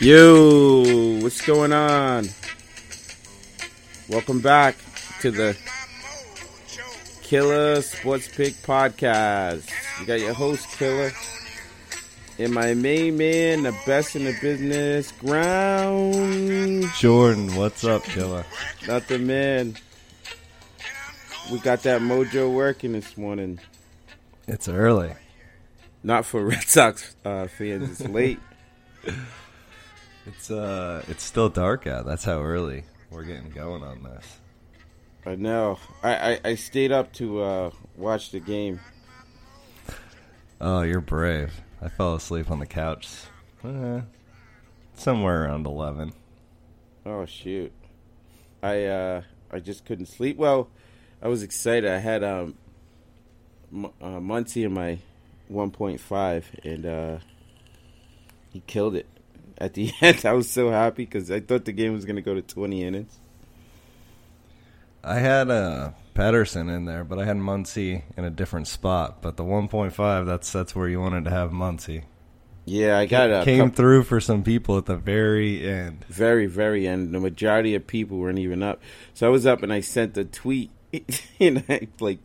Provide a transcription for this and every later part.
Yo, what's going on? Welcome back to the Killer Sports Pick Podcast. You got your host, Killer, and my main man, the best in the business, Ground. Jordan, what's up, Killer? Nothing, man. We got that mojo working this morning. It's early. Not for Red Sox uh, fans. It's late. It's uh, it's still dark out. That's how early we're getting going on this. I know. I, I, I stayed up to uh, watch the game. Oh, you're brave. I fell asleep on the couch. Eh, somewhere around eleven. Oh shoot! I uh, I just couldn't sleep. Well, I was excited. I had um, M- uh, Muncy in my 1.5, and uh, he killed it at the end. I was so happy because I thought the game was going to go to 20 innings. I had uh, Pederson in there, but I had Muncy in a different spot. But the 1.5, that's that's where you wanted to have Muncy. Yeah, I got a Came couple- through for some people at the very end. very, very end. The majority of people weren't even up. So I was up and I sent a tweet and I like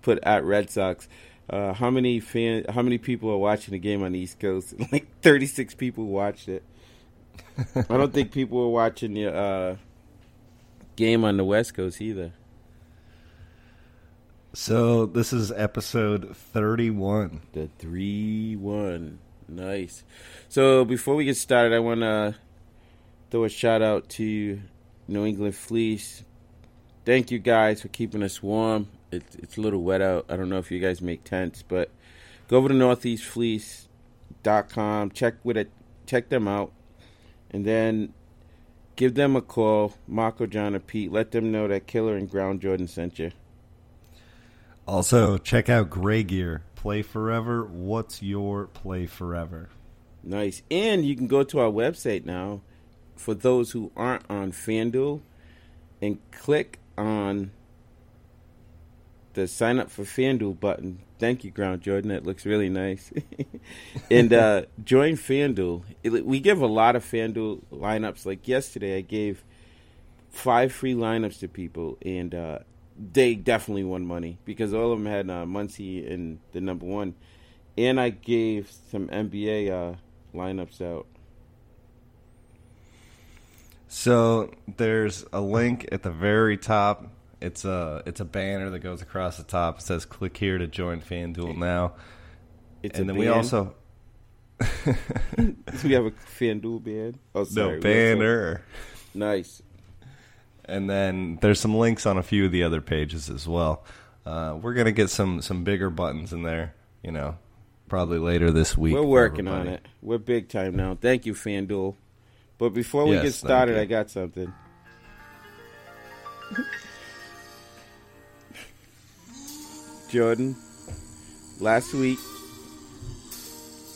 put at Red Sox. Uh, how many fan? How many people are watching the game on the East Coast? Like thirty six people watched it. I don't think people were watching the uh, game on the West Coast either. So this is episode 31. The three one, nice. So before we get started, I want to throw a shout out to New England Fleece. Thank you guys for keeping us warm. It's it's a little wet out. I don't know if you guys make tents, but go over to northeastfleece.com. Check with it. Check them out, and then give them a call. Marco, John, or Pete. Let them know that Killer and Ground Jordan sent you. Also, check out Gray Gear. Play forever. What's your play forever? Nice. And you can go to our website now for those who aren't on FanDuel and click on the sign up for FanDuel button. Thank you, Ground Jordan. That looks really nice. and uh, join FanDuel. We give a lot of FanDuel lineups. Like yesterday, I gave five free lineups to people, and uh, they definitely won money because all of them had uh, Muncy in the number one. And I gave some NBA uh, lineups out. So there's a link at the very top. It's a it's a banner that goes across the top. It says "Click here to join FanDuel now." It's and a then we also we have a FanDuel band. Oh, sorry. no banner. Nice. And then there's some links on a few of the other pages as well. Uh, we're gonna get some some bigger buttons in there. You know, probably later this week. We're working on it. We're big time now. Thank you, FanDuel. But before we Yes, get started. I got something. Jordan, last week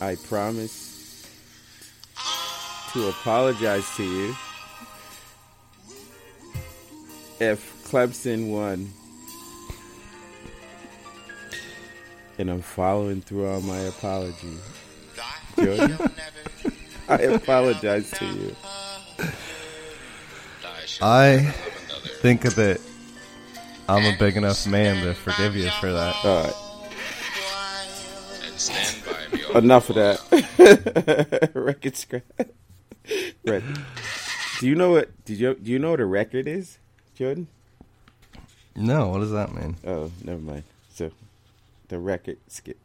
I promised to apologize to you if Clemson won. And I'm following through on my apology. Jordan, I apologize to you. I think that I'm a big enough man to forgive you for that. All right. and stand by me. all Enough of that. record scratch. Record. Do you know what? Did you do you know what a record is, Jordan? No, what does that mean? Oh, never mind. So, the record,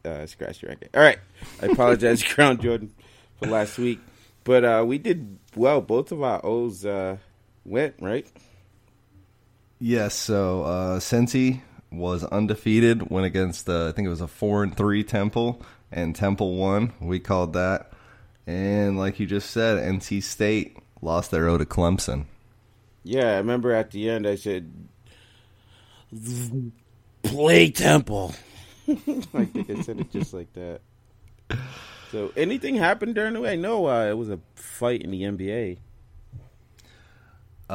uh, scratch record. All right. I apologize, Crown Jordan, for last week, but uh, we did well. Both of our O's uh, went right. Yes, so uh, Cincy was undefeated, went against uh, I think it was a four and three Temple, and Temple won. We called that, and like you just said, NC State lost their O to Clemson. Yeah, I remember at the end I said, "Play Temple." I think I said it just like that. So, anything happened during the way? I know uh, it was a fight in the NBA.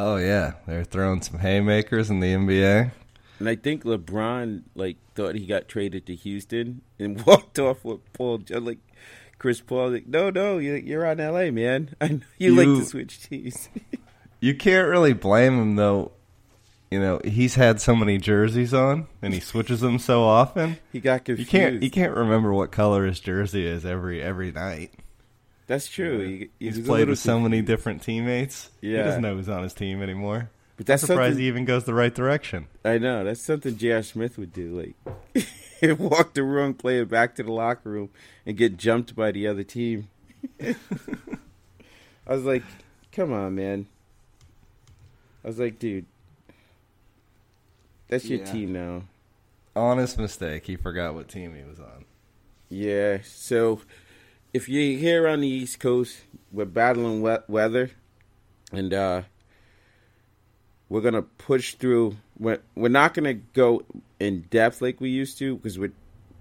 Oh yeah, they're throwing some haymakers in the NBA. And I think LeBron like thought he got traded to Houston and walked off with Paul. Like Chris Paul, like, no, no, you- you're on LA, man. I know you, like to switch teams. You can't really blame him though. You know, he's had so many jerseys on and he switches them so often. he got You confused. can't you can't remember what color his jersey is every every night. That's true. He, he He's a played with so many different teammates. Yeah, He doesn't know who's on his team anymore. But that's I'm surprised he even goes the right direction. I know. That's something J.R. Smith would do. Like, walk the wrong player back to the locker room and get jumped by the other team. I was like, come on, man. I was like, dude, that's your Yeah. team now. Honest mistake. He forgot what team he was on. Yeah. So if you're here on the East Coast, we're battling wet weather, and uh, we're gonna push through. We're we're not gonna go in depth like we used to because we're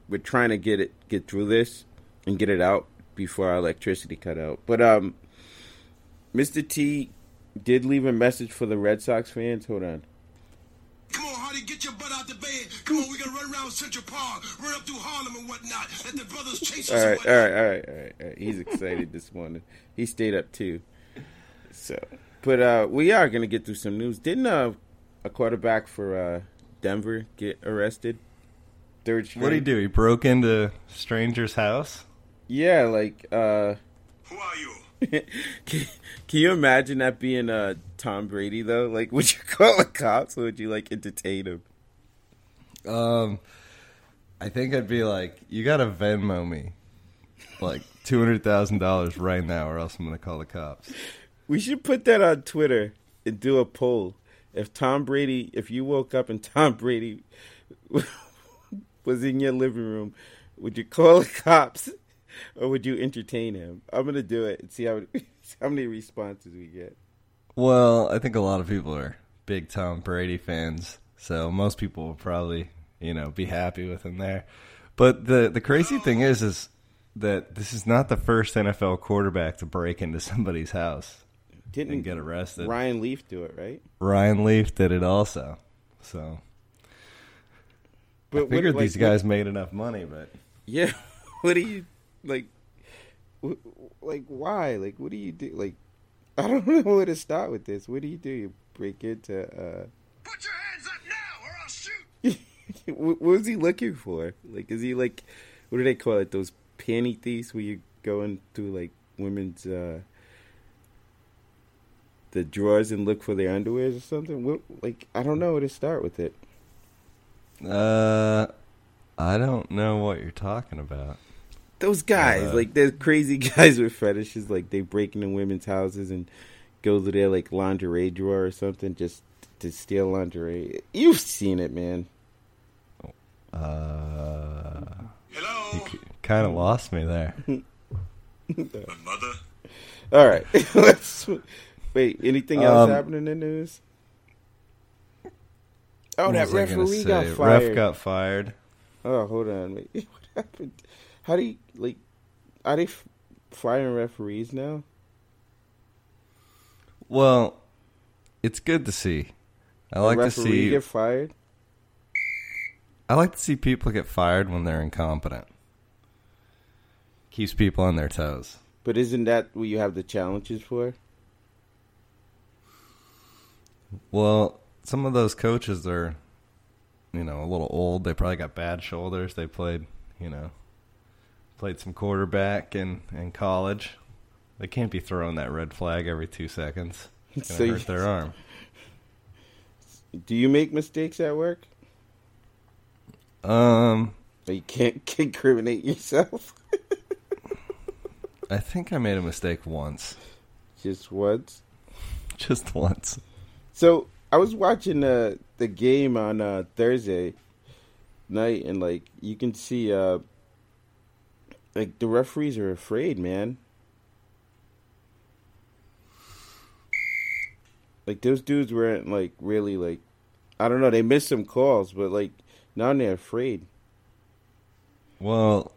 we're trying to get it get through this and get it out before our electricity cut out. But um, Mr. T did leave a message for the Red Sox fans. Hold on. Come on, Hardy, get your butt out the bed. Come on, we gonna run around Central Park, run up through Harlem and whatnot. Let the brothers chase us. All and right, all whatnot. right, all right, all right, all right. He's excited this morning. He stayed up too. So, but uh we are gonna get through some news. Didn't uh, a quarterback for uh Denver get arrested? Third string. What did he do? He broke into stranger's house. Yeah, like uh, Who are you? can, can you imagine that being uh Tom Brady though? Like, would you call the cops or would you like entertain him? Um, I think I'd be like, you got to Venmo me, like two hundred thousand dollars right now, or else I'm gonna call the cops. We should put that on Twitter and do a poll. If Tom Brady, if you woke up and Tom Brady was in your living room, would you call the cops or would you entertain him? I'm gonna do it and see how how many responses we get. Well, I think a lot of people are big Tom Brady fans, so most people will probably, you know, be happy with him there. But the the crazy thing is, is that this is not the first NFL quarterback to break into somebody's house Didn't and get arrested. Ryan Leaf do it right? Ryan Leaf did it also. So But I what- figured like, these guys made enough money, but Yeah. What do you like? wh- Like why? Like what do you do? Like I don't know where to start with this. What do you do? You break into. uh Put your hands up now, or I'll shoot. what, what was he looking for? Like, is he like, what do they call it? Those panty thieves where you go into like women's uh the drawers and look for their underwears or something? What, like, I don't know where to start with it. uh, I don't know what you're talking about. Those guys, Uh, like, they're crazy guys with fetishes. Like, they break into women's houses and go to their like lingerie drawer or something just to steal lingerie. You've seen it, man. Uh, Hello, kind of lost me there. my mother. All right, let's wait. Anything else Um, happening in the news? Oh, that was I gonna referee got fired. Ref got fired. Oh, hold on. Wait, what happened? How do you like? Are they f- firing referees now? Well, it's good to see. I A like to see. get fired. I like to see people get fired when they're incompetent. Keeps people on their toes. But isn't that what you have the challenges for? Well, some of those coaches are, you know, a little old. They probably got bad shoulders. They played, you know, played some quarterback in in college. They can't be throwing that red flag every two seconds. It's gonna So hurt their arm. Do you make mistakes at work? Um, you can't incriminate yourself I think I made a mistake once, just once. just once. So I was watching uh, the game on uh, Thursday night, and like you can see, uh, like the referees are afraid, man. Like those dudes weren't like really like, I don't know. They missed some calls, but like now they're afraid. Well,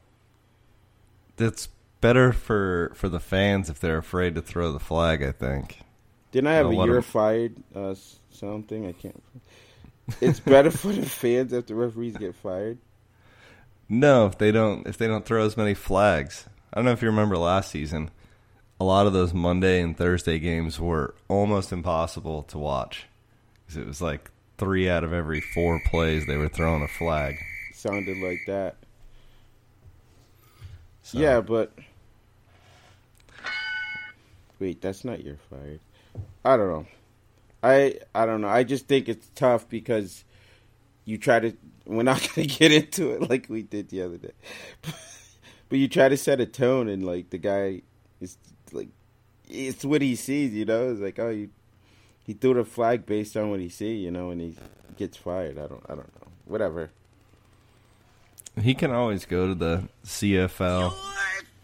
that's better for for the fans if they're afraid to throw the flag. I think. Didn't I have a year "you're fired" uh, something? I can't. It's better for the fans if the referees get fired. No, if they don't if they don't throw as many flags. I don't know if you remember last season. A lot of those Monday and Thursday games were almost impossible to watch because it was like three out of every four plays they were throwing a flag. Sounded like that. So, Yeah, but wait, that's not your fired. I don't know. I I don't know. I just think it's tough because you try to. We're not gonna get into it like we did the other day, but you try to set a tone and like the guy is like it's what he sees. You know, it's like oh you he threw the flag based on what he see. You know, and he gets fired. I don't I don't know. Whatever. he can always go to the CFL.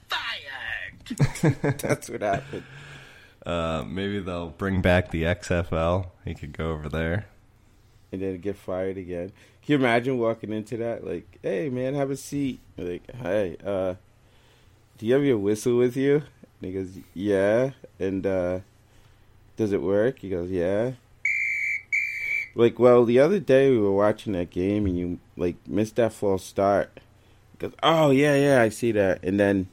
Fired. That's what happened. Uh, maybe they'll bring back the XFL. He could go over there. and then get fired again. You imagine walking into that? Like, hey man, have a seat. Like, hey, uh, do you have your whistle with you? And he goes, yeah. And uh, does it work? He goes, yeah. Like, well, the other day we were watching that game and you like missed that false start. He goes, oh yeah, yeah, I see that. And then,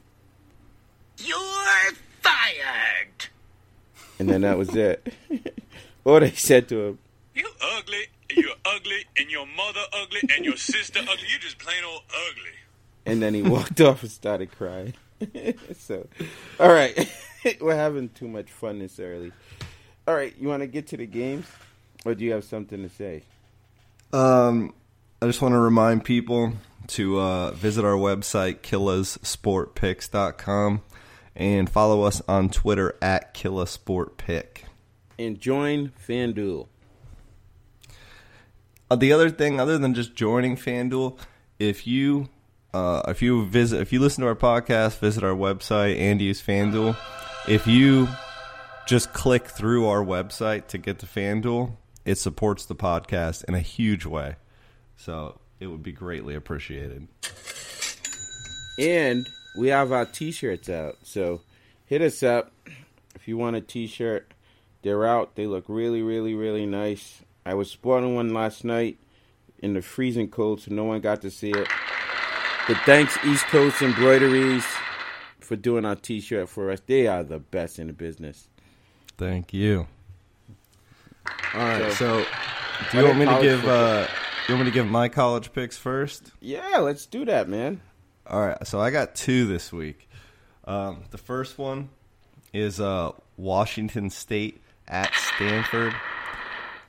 You're fired. and then that was it. or they said to him, You ugly, and you're ugly, and your mother ugly, and your sister ugly. You're just plain old ugly. and then he walked off and started crying. so, all right, we're having too much fun this early. All right, you want to get to the games, or do you have something to say? Um, I just want to remind people to uh, visit our website, killasportpicks.com, and follow us on Twitter at killasportpick. And join FanDuel. Uh, the other thing, other than just joining FanDuel, if you uh, if you visit, if you listen to our podcast, visit our website and use FanDuel. If you just click through our website to get to FanDuel, it supports the podcast in a huge way. So it would be greatly appreciated. And we have our T-shirts out, so hit us up if you want a T-shirt. They're out. They look really, really, really nice. I was sporting one last night in the freezing cold, so no one got to see it. But thanks East Coast Embroideries for doing our T-shirt for us. They are the best in the business. Thank you. All right, So- so do you want me to give uh, you want me to give my college picks first? Yeah, let's do that, man. All right, so I got two this week. Um, the first one is uh, Washington State at Stanford.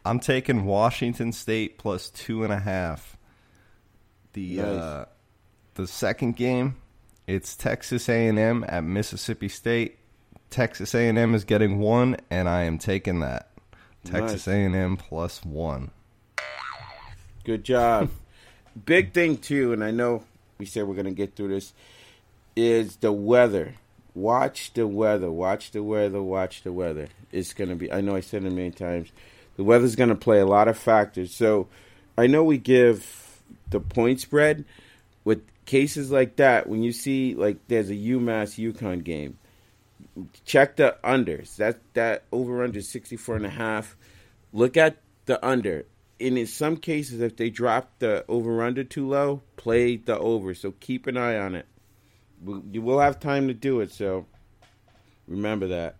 I'm taking Washington State plus two and a half. The Nice. uh, the second game, it's Texas A&M at Mississippi State. Texas A&M is getting one, and I am taking that. Texas Nice. A&M plus one. Good job. Big thing too, and I know we said we're gonna get through this, is the weather. Watch the weather. Watch the weather. Watch the weather. It's gonna be. I know I said it many times. The weather's gonna play a lot of factors. So, I know we give the point spread with cases like that. When you see like there's a UMass UConn game, check the unders. That that over under 64 and a half. Look at the under. And in some cases, if they drop the over under too low, play the over. So keep an eye on it. You will have time to do it. So remember that.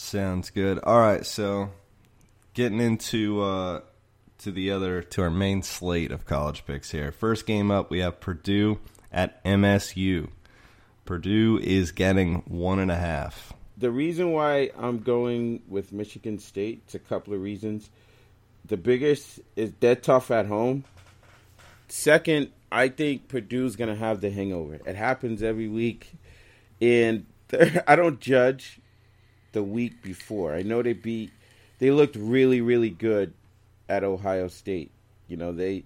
Sounds good. All right, so getting into uh, to the other to our main slate of college picks here. First game up, we have Purdue at MSU. Purdue is getting one and a half. The reason why I'm going with Michigan State, it's a couple of reasons. The biggest is they're tough at home. Second, I think Purdue's going to have the hangover. It happens every week. And I don't judge the week before. I know they beat, they looked really, really good at Ohio State. You know, they,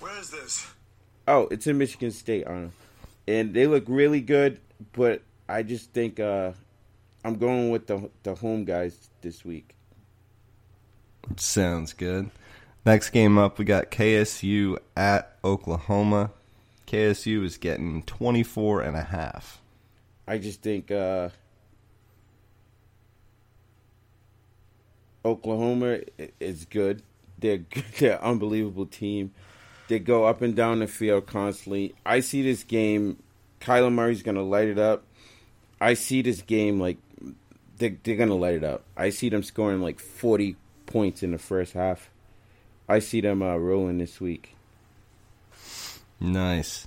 Where is this? Oh, it's in Michigan State, Arnold. And they look really good, but I just think uh, I'm going with the the home guys this week. Sounds good. Next game up, we got KSU at Oklahoma. KSU is getting 24 and a half. I just think uh, Oklahoma is good. They're they're an unbelievable team. They go up and down the field constantly. I see this game. Kyler Murray's to light it up. I see this game like they, they're to light it up. I see them scoring like 40 points in the first half. I see them uh, rolling this week. Nice.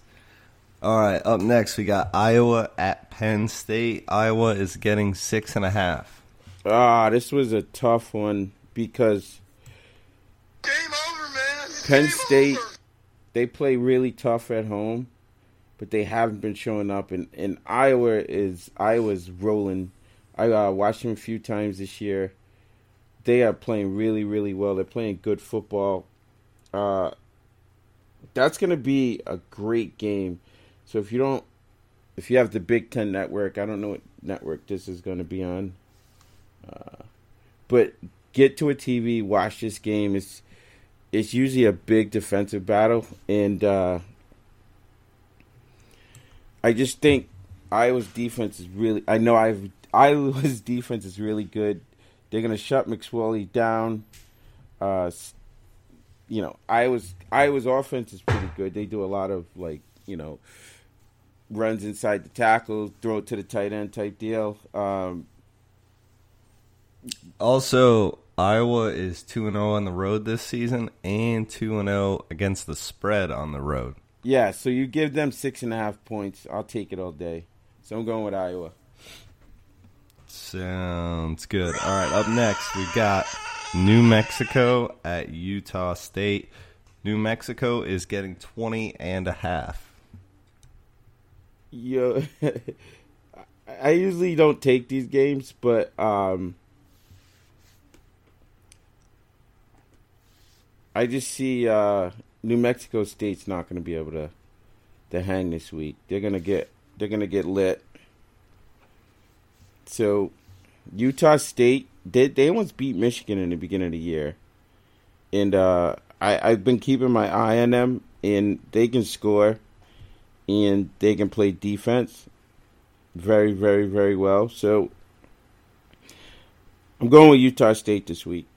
All right, up next we got Iowa at Penn State. Iowa is getting six and a half. Ah, this was a tough one because Game over, man. Penn Game State over. they play really tough at home, but they haven't been showing up. And, and Iowa is Iowa's rolling. I uh, watched them a few times this year. They are playing really, really well. They're playing good football. Uh, that's going to be a great game. So if you don't, if you have the Big Ten Network, I don't know what network this is going to be on, uh, but get to a TV, watch this game. It's it's usually a big defensive battle, and uh, I just think Iowa's defense is really. I know I've Iowa's defense is really good. They're gonna shut McSorley down. Uh, you know, Iowa's Iowa's offense is pretty good. They do a lot of like you know runs inside the tackle, throw it to the tight end type deal. Um, Also, Iowa is 2 and 0 on the road this season and 2 and 0 against the spread on the road. yeah, so you give them six and a half points. I'll take it all day. So I'm going with Iowa. Sounds good. All right, up next we got New Mexico at Utah State. New Mexico is getting 20 and a half. Yo, I usually don't take these games, but um, I just see uh, New Mexico State's not going to be able to to hang this week. They're gonna get they're gonna get lit. So Utah State they they almost beat Michigan in the beginning of the year, and uh, I I've been keeping my eye on them, and they can score and they can play defense very, very, very well. So I'm going with Utah State this week.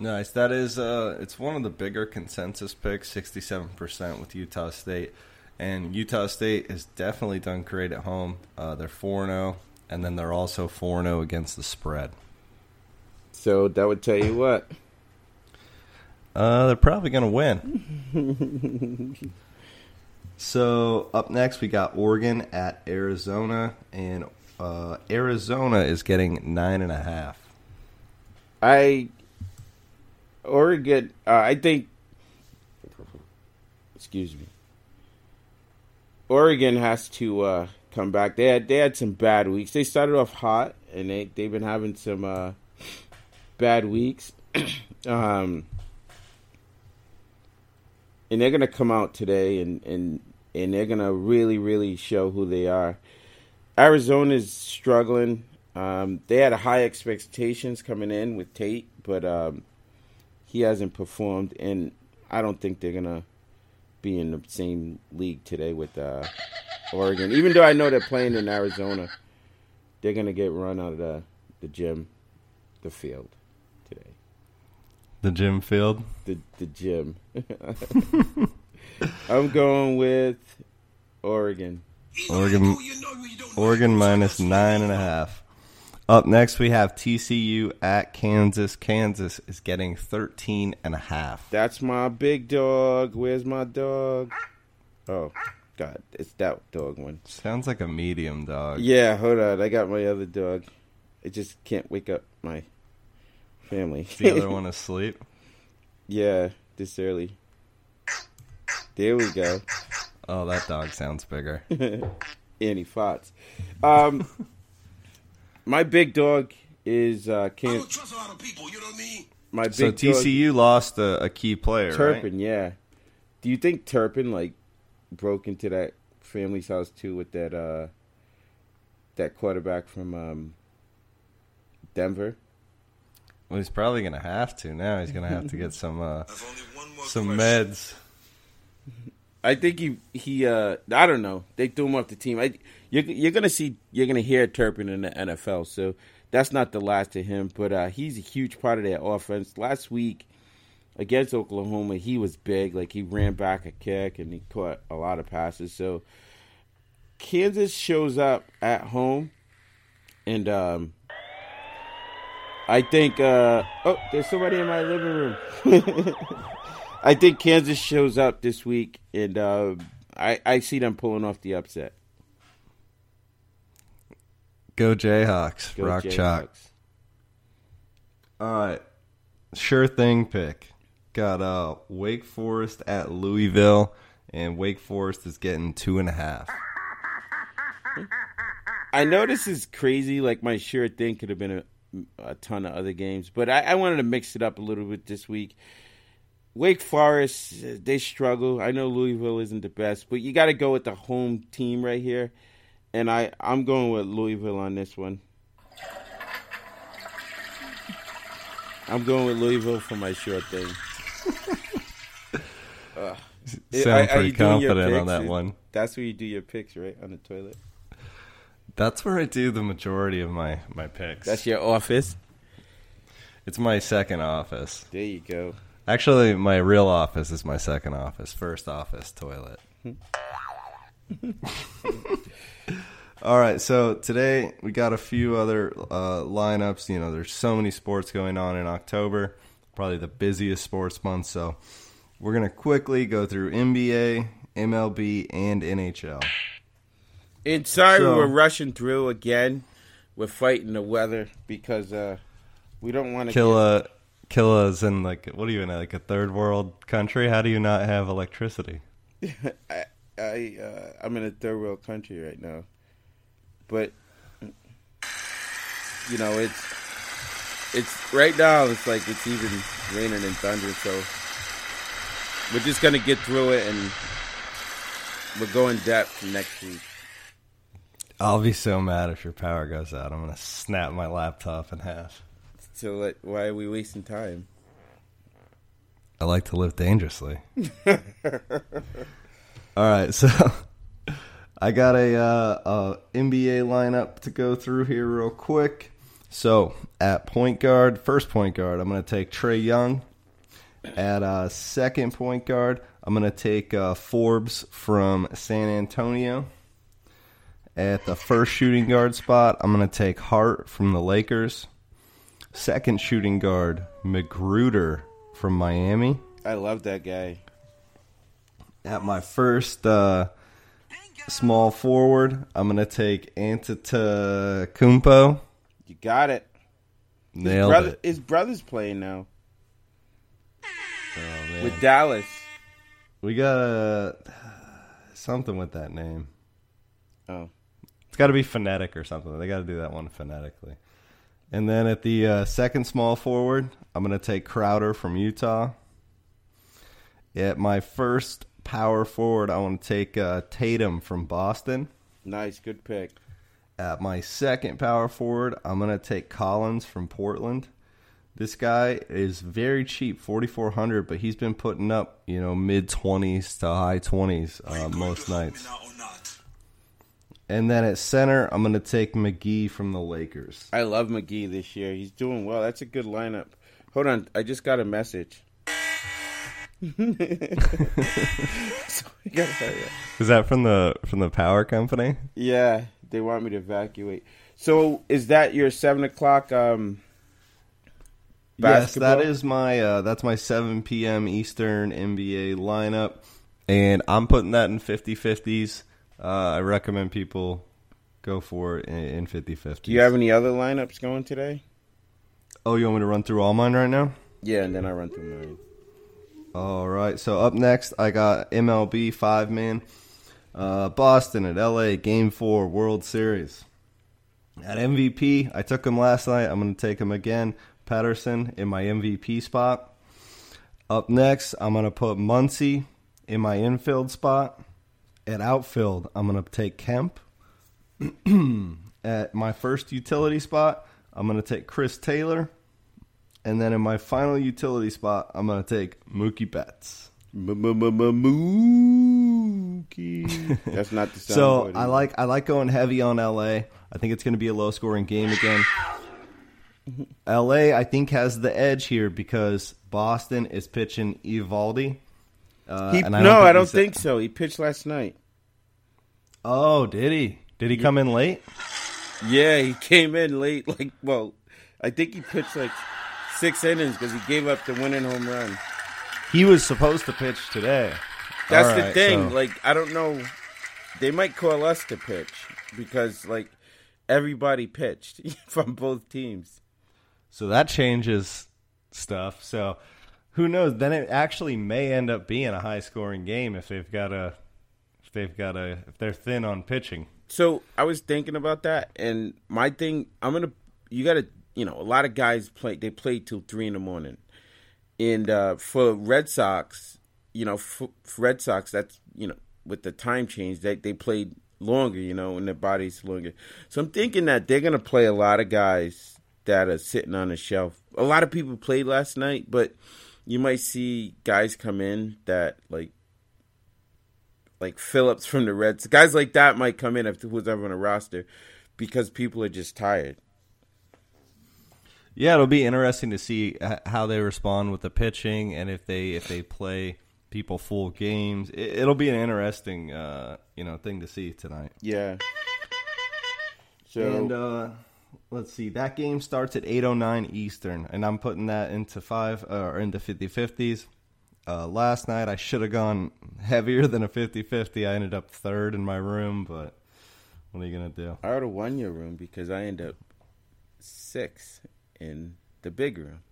Nice. That is uh it's one of the bigger consensus picks, 67% with Utah State. And Utah State has definitely done great at home. Uh, they're 4-0 and then they're also 4-0 against the spread. So that would tell you what. Uh, they're probably going to win. so up next, we got Oregon at Arizona, and uh, Arizona is getting nine and a half. I Oregon. Uh, I think. Excuse me. Oregon has to uh, come back. They had they had some bad weeks. They started off hot, and they they've been having some uh, bad weeks. um, and they're gonna come out today, and and and they're gonna really really show who they are. Arizona's struggling. Um, they had high expectations coming in with Tate, but um, he hasn't performed, and I don't think they're gonna be in the same league today with uh, Oregon. Even though I know they're playing in Arizona, they're gonna get run out of the the gym, the field today. The gym Field. The the gym. I'm going with Oregon. Oregon, Oregon minus nine and a half. Up next, we have TCU at Kansas. Kansas is getting 13 and a half. That's my big dog. Where's my dog? Oh, God, it's that dog one. Sounds like a medium dog. Yeah, hold on. I got my other dog. I just can't wake up my family. The other one asleep. yeah, this early. There we go. Oh, that dog sounds bigger. Annie Fox. Um, my big dog is uh, I can don't trust a lot of people, you know what I mean? my big So dog, TCU lost a, a key player, Turpin. right? Yeah. Do you think Turpin like broke into that family's house too with that uh that quarterback from um Denver? Well, he's probably going to have to now. He's going to have to get some uh, I've only one more some question. meds. I think he he uh I don't know. They threw him off the team. I you're you're gonna see you're gonna hear Turpin in the NFL. So that's not the last of him, but uh he's a huge part of their offense. Last week, against Oklahoma, he was big. Like he ran back a kick and he caught a lot of passes. So Kansas shows up at home, and um, I think. Uh, oh, there's somebody in my living room. I think Kansas shows up this week, and uh, I I see them pulling off the upset. Go Jayhawks. Go Rock Jayhawks. chalk. All right. Sure thing pick. Got uh Wake Forest at Louisville, and Wake Forest is getting two and a half. I know this is crazy. Like my sure thing could have been a, a ton of other games, but I, I wanted to mix it up a little bit this week. Wake Forest, uh, they struggle. I know Louisville isn't the best, but you got to go with the home team right here, and I I'm going with Louisville on this one. I'm going with Louisville for my sure thing. Ugh. Sound pretty you doing your confident on that one. That's where you do your picks, right? On the toilet. That's where I do the majority of my my picks. That's your office. it's my second office. There you go. Actually, my real office is my second office. First office, toilet. All right, so today we got a few other uh, lineups. You know, there's so many sports going on in October, probably the busiest sports month. So we're gonna quickly go through NBA, MLB, and NHL. And sorry So- we're rushing through again. We're fighting the weather because uh, we don't want to Killa, Killa's in like what are you in like a third world country? How do you not have electricity? I, I uh, I'm in a third world country right now, but you know it's it's right now. It's like it's even raining and thunder, So we're just gonna get through it, and we're going depth next week. I'll be so mad if your power goes out. I'm gonna snap my laptop in half. So like, why are we wasting time? I like to live dangerously. All right, so I got a, uh, a NBA lineup to go through here real quick. So at point guard, first point guard, I'm going to take Trae Young. At uh, second point guard, I'm going to take uh, Forbes from San Antonio. At the first shooting guard spot, I'm going to take Hart from the Lakers. Second shooting guard, McGruder from Miami. I love that guy. At my first uh, small forward, I'm going to take Antetokounmpo. You got it. His Nailed brother, it. His brother's playing now Oh, man. with Dallas. we got uh, something with that name. Oh, It's got to be phonetic or something. They got to do that one phonetically. And then at the uh, second small forward, I'm going to take Crowder from Utah. At my first power forward, I want to take uh, Tatum from Boston. nice, good pick. At my second power forward, I'm going to take Collins from Portland. This guy is very cheap, 4400 but he's been putting up, you know, mid 20s to high 20s uh, most nights. And then at center, I'm going to take McGee from the Lakers. I love McGee this year. He's doing well. That's a good lineup. Hold on, I just got a message. so we gotta hurry up. Is that from the from the power company? Yeah, they want me to evacuate. So is that your seven o'clock? Um, Yes, that is my uh, that's my 7 p.m. Eastern NBA lineup, and I'm putting that in 50-50s. Uh, I recommend people go for it in, in 50-50s. do you have any other lineups going today? Oh, you want me to run through all mine right now? Yeah, and then I run through mine. All right. So up next, I got MLB five man, uh, Boston at LA Game Four World Series. At MVP, I took him last night. I'm going to take him again. Pederson in my MVP spot. Up next, I'm going to put Muncy in my infield spot. At outfield, I'm going to take Kemp. At my first utility spot, I'm going to take Chris Taylor. And then in my final utility spot, I'm going to take Mookie Betts. Mookie. That's not the sound. So I like I like going heavy on LA. I think it's going to be a low scoring game again. LA, I think, has the edge here because Boston is pitching Eovaldi. Uh, He, and no, think I don't think so. He pitched last night. Oh, did he? Did he come in late? Yeah, he came in late. Like, well, I think he pitched like six innings because he gave up the winning home run. He was supposed to pitch today. That's the thing. so- Like, I don't know. They might call us to pitch because like everybody pitched from both teams. So that changes stuff. So who knows? Then it actually may end up being a high scoring game if they've got a they've got a if they're thin on pitching. So I was thinking about that, and my thing, I'm gonna, you gotta, you know, a lot of guys play, they play till three in the morning, and uh, for Red Sox, you know, for, for Red Sox, that's you know, with the time change, they they played longer, you know, and their bodies longer. So I'm thinking that they're gonna play a lot of guys that are sitting on the shelf. A lot of people played last night, but you might see guys come in that like like Phillips from the Reds. Guys like that might come in if who's ever on a roster because people are just tired. Yeah, it'll be interesting to see how they respond with the pitching and if they if they play people full games. It, it'll be an interesting uh, you know thing to see tonight. Yeah. So And uh, let's see, that game starts at 8:09 Eastern, and I'm putting that into five uh, or into 50-50s. Uh, last night I should have gone heavier than a 50-50. I ended up third in my room, but what are you gonna do? I would have won your room because I end up six in the big room.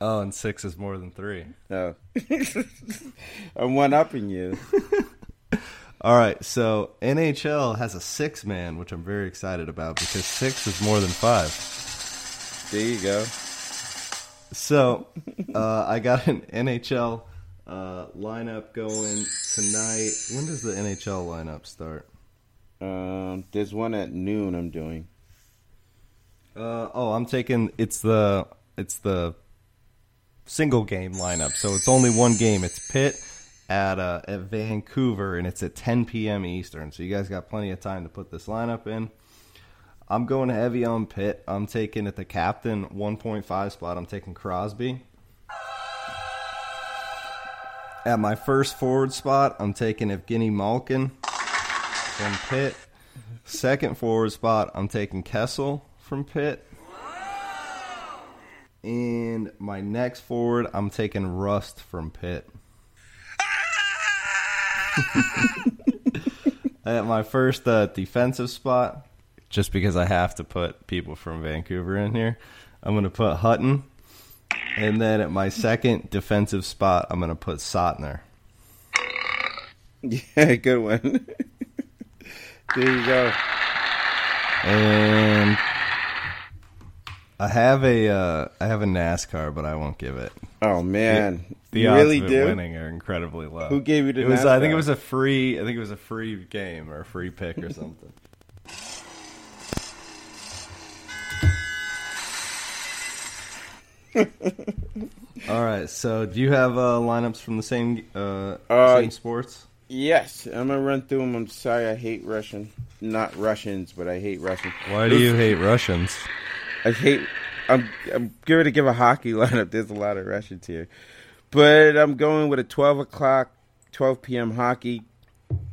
Oh, and six is more than three. No, I'm one upping you. All right, so NHL has a six man, which I'm very excited about because six is more than five. There you go. So uh, I got an NHL uh, lineup going tonight. When does the NHL lineup start? Um, there's one at noon. I'm doing. Uh, oh, I'm taking it's the it's the single game lineup. So it's only one game. It's Pitt at uh, at Vancouver, and it's at 10 p.m. Eastern. So you guys got plenty of time to put this lineup in. I'm going heavy on Pitt. I'm taking at the captain 1.5 spot. I'm taking Crosby. At my first forward spot, I'm taking Evgeny Malkin from Pitt. Second forward spot, I'm taking Kessel from Pitt. And my next forward, I'm taking Rust from Pitt. At my first uh, defensive spot, just because I have to put people from Vancouver in here, I'm going to put Hutton. And then at my second defensive spot, I'm going to put Sautner. Yeah, good one. there you go. And I have a uh, I have a NASCAR, but I won't give it. Oh man, The you odds really of it do. winning are incredibly low. Who gave you the It was I think it was a free I think it was a free game or a free pick or something. All right, so do you have uh, lineups from the same uh, Uh, same sports? Yes, I'm gonna run through them. I'm sorry, I hate Russian. Not Russians, but I hate Russian. Why do you hate Russians? I hate. I'm I'm going to give a hockey lineup. There's a lot of Russians here, but I'm going with a 12 o'clock, 12 p.m. hockey.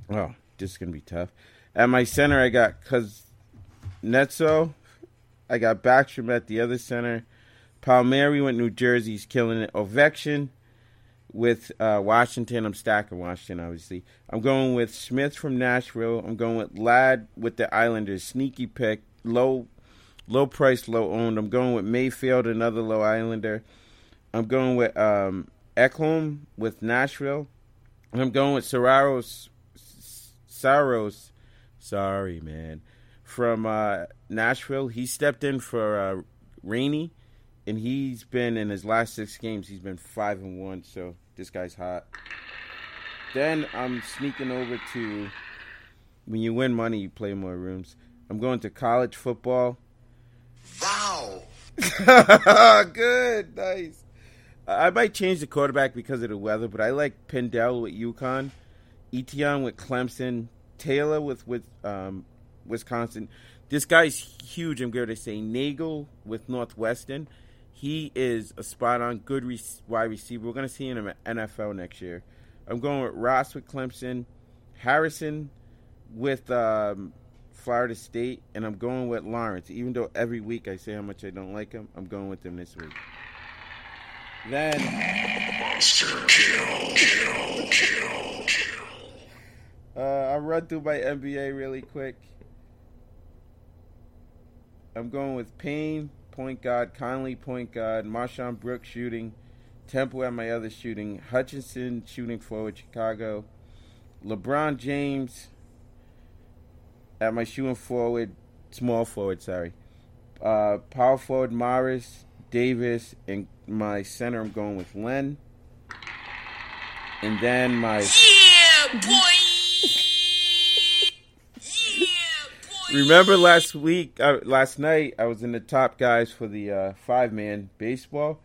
Oh, this is gonna be tough. At my center, I got Kuznetsov. I got Backstrom at the other center. Palmieri went New Jersey's killing it. Ovechkin with uh, Washington. I'm stacking Washington, obviously. I'm going with Smith from Nashville. I'm going with Ladd with the Islanders. Sneaky pick. Low low price, low owned. I'm going with Mayfield, another low Islander. I'm going with um, Ekholm with Nashville. I'm going with Saros. Saros. Sorry, man. From uh, Nashville. He stepped in for uh, Rinne, and he's been in his last six games. He's been five and one. So this guy's hot. Then I'm sneaking over to when you win money, you play more rooms. I'm going to college football. Wow. Good, nice. I might change the quarterback because of the weather, but I like Pindell with UConn, Etienne with Clemson, Taylor with with um, Wisconsin. This guy's huge. I'm going to say Nagel with Northwestern. He is a spot on good re- wide receiver. We're going to see him in the NFL next year. I'm going with Ross with Clemson, Harrison with um, Florida State, and I'm going with Lawrence. Even though every week I say how much I don't like him, I'm going with him this week. Then monster kill kill uh, I'll run through my NBA really quick. I'm going with Payne, point guard, Conley, point guard, MarShon Brooks shooting, Temple at my other shooting, Hutchison shooting forward, Chicago, LeBron James at my shooting forward, small forward, sorry, uh, power forward, Morris, Davis, and my center, I'm going with Len. And then my. Yeah, boy. yeah, boy. Remember last week, uh, last night, I was in the top guys for the uh, five man baseball.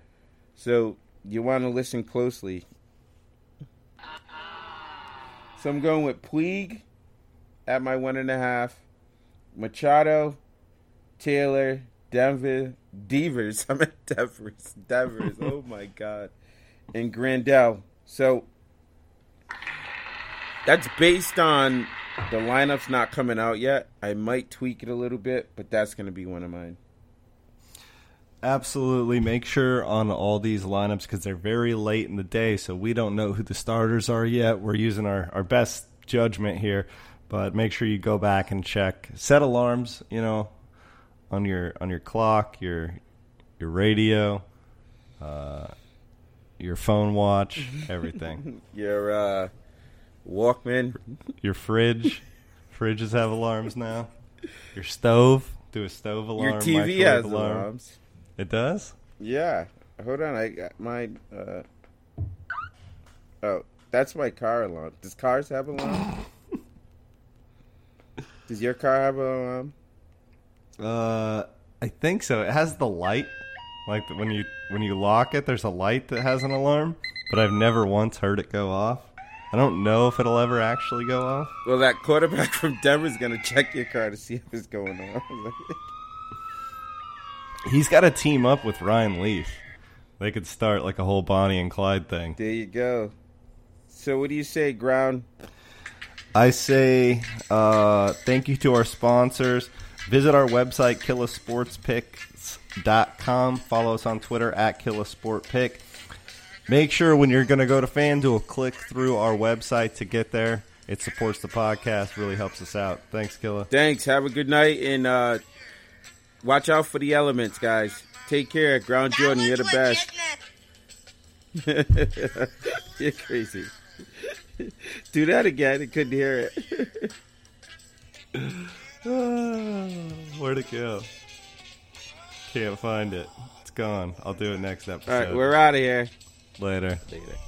So you want to listen closely. So I'm going with Puig at my one and a half, Machado, Taylor, Denver, Devers. I'm at Devers. Devers. oh my God. And Grandal. So that's based on the lineup's not coming out yet. I might tweak it a little bit, but that's going to be one of mine. Absolutely. Make sure on all these lineups because they're very late in the day, so we don't know who the starters are yet. We're using our, our best judgment here, but make sure you go back and check. Set alarms, you know, on your on your clock, your your radio, uh, your phone watch, everything. Your uh, Walkman. your fridge. Fridges have alarms now. Your stove. Do a stove alarm. Your TV has alarm. alarms. It does? Yeah. Hold on. I got my. Uh... Oh, that's my car alarm. Does cars have alarms? Does your car have an alarm? Uh, I think so. It has the light, like when you when you lock it. There's a light that has an alarm, but I've never once heard it go off. I don't know if it'll ever actually go off. Well, that quarterback from Denver's gonna check your car to see if it's going on. He's got to team up with Ryan Leaf. They could start like a whole Bonnie and Clyde thing. there you go. So, what do you say, Ground? I say uh, thank you to our sponsors. Visit our website, killasportspicks.com. Follow us on Twitter at killasportpick. Make sure when you're going to go to FanDuel, click through our website to get there. It supports the podcast, really helps us out. Thanks, Killa. Thanks. Have a good night, and uh, watch out for the elements, guys. Take care, Ground Jordan. You're the best. You're crazy. Do that again. I couldn't hear it. Where'd it go? Can't find it. It's gone. I'll do it next episode. All right, we're out of here. Later. Later.